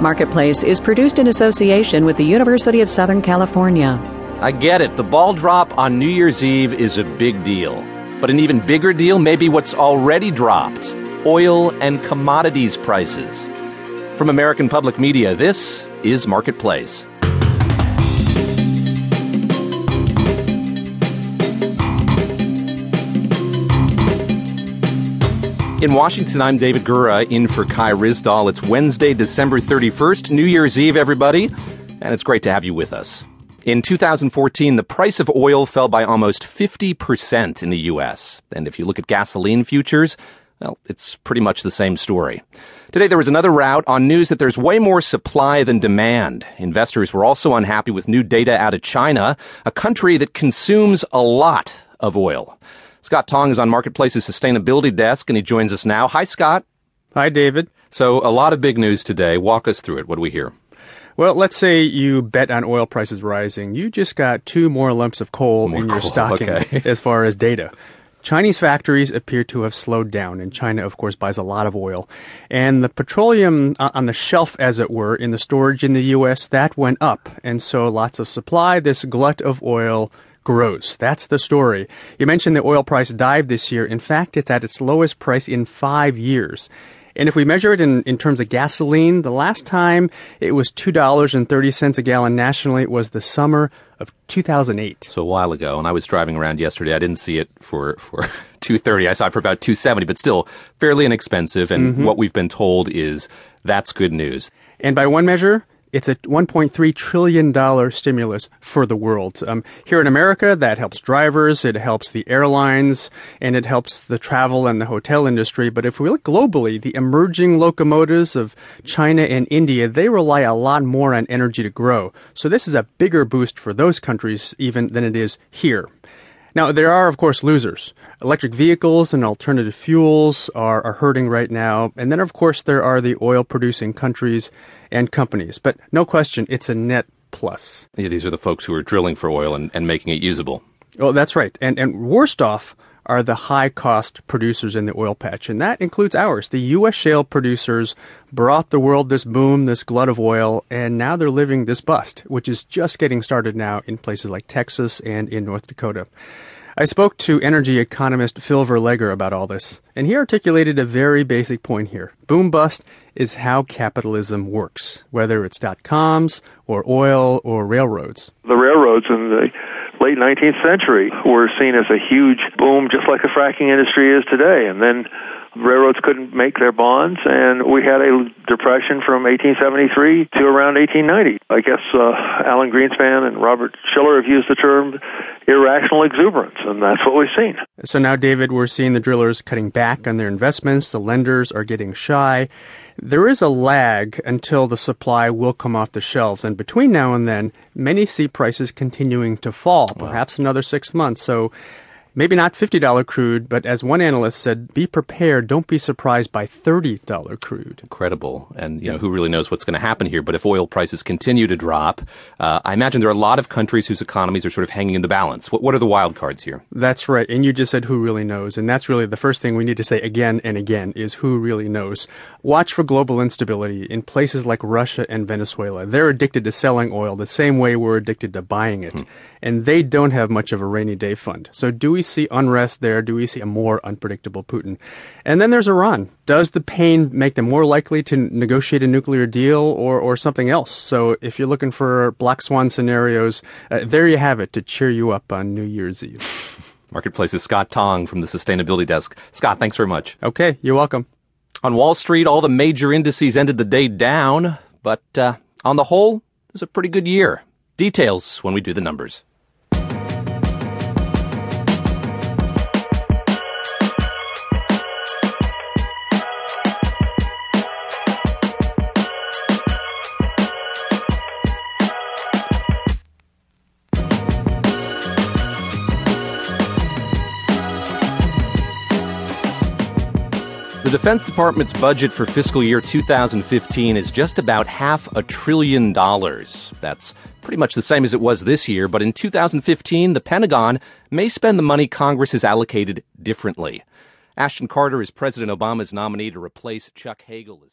Marketplace is produced in association with the University of Southern California. I get it. The ball drop on New Year's Eve is a big deal. But an even bigger deal may be what's already dropped oil and commodities prices. From American Public Media, this is Marketplace. In Washington, I'm David Gura in for Kai Ryssdal. It's Wednesday, December 31st, New Year's Eve, everybody, and it's great to have you with us. In 2014, the price of oil fell by almost 50% in the U.S. And if you look at gasoline futures, well, it's pretty much the same story. Today there was another rout on news that there's way more supply than demand. Investors were also unhappy with new data out of China, a country that consumes a lot of oil. Scott Tong is on Marketplace's sustainability desk and he joins us now. Hi, Scott. Hi, David. So, a lot of big news today. Walk us through it. What do we hear? Well, let's say you bet on oil prices rising. You just got two more lumps of coal More in your coal, stocking okay. as far as data. Chinese factories appear to have slowed down, and China, of course, buys a lot of oil. And the petroleum uh, on the shelf, as it were, in the storage in the U.S., that went up. And so lots of supply, this glut of oil grows. That's the story. You mentioned the oil price dived this year. In fact, it's at its lowest price in five years. And if we measure it in, in terms of gasoline, the last time it was $2.30 a gallon nationally it was the summer of 2008. So a while ago, and I was driving around yesterday. I didn't see it for for two thirty. I saw it for about two seventy, but still fairly inexpensive. And mm-hmm. what we've been told is that's good news. And by one measure, it's a $1.3 trillion stimulus for the world. Um, here in America, that helps drivers, it helps the airlines, and it helps the travel and the hotel industry. But if we look globally, the emerging locomotives of China and India, they rely a lot more on energy to grow. So this is a bigger boost for those countries even than it is here. Now, there are, of course, losers. Electric vehicles and alternative fuels are, are hurting right now. And then, of course, there are the oil producing countries and companies. But no question, it's a net plus. Yeah, these are the folks who are drilling for oil and, and making it usable. Oh, that's right. And, and worst off are the high cost producers in the oil patch. And that includes ours. The U.S. shale producers brought the world this boom, this glut of oil, and now they're living this bust, which is just getting started now in places like Texas and in North Dakota. I spoke to energy economist Phil Verleger about all this, and he articulated a very basic point here. Boom bust is how capitalism works, whether it's dot coms or oil or railroads. the railroads in the late 19th century were seen as a huge boom, just like the fracking industry is today. And then railroads couldn't make their bonds, and we had a depression from 1873 to around 1890. I guess uh, Alan Greenspan and Robert Shiller have used the term irrational exuberance, and that's what we've seen. So now, David, we're seeing the drillers cutting back on their investments. The lenders are getting shy. There is a lag until the supply will come off the shelves. And between now and then, many see prices continuing to fall, perhaps another six months. So maybe not $50 crude, but as one analyst said, be prepared. Don't be surprised by $30 crude. Incredible. And, you know, who really knows what's going to happen here? But if oil prices continue to drop, uh, I imagine there are a lot of countries whose economies are sort of hanging in the balance. What, what are the wild cards here? That's right. And you just said who really knows. And that's really the first thing we need to say again and again is who really knows. Watch for global instability in places like Russia and Venezuela. They're addicted to selling oil the same way we're addicted to buying it. And they don't have much of a rainy day fund. So do we see unrest there? Do we see a more unpredictable Putin? And then there's Iran. Does the pain make them more likely to negotiate a nuclear deal or, or something else? So if you're looking for black swan scenarios, uh, there you have it to cheer you up on New Year's Eve. Marketplace's Scott Tong from the Sustainability Desk. Scott, thanks very much. Okay, you're welcome. On Wall Street, all the major indices ended the day down, but uh, on the whole, it was a pretty good year. Details when we do the numbers. The Defense Department's budget for fiscal year 2015 is just about half a trillion dollars. That's pretty much the same as it was this year, but in 2015, the Pentagon may spend the money Congress has allocated differently. Ashton Carter is President Obama's nominee to replace Chuck Hagel as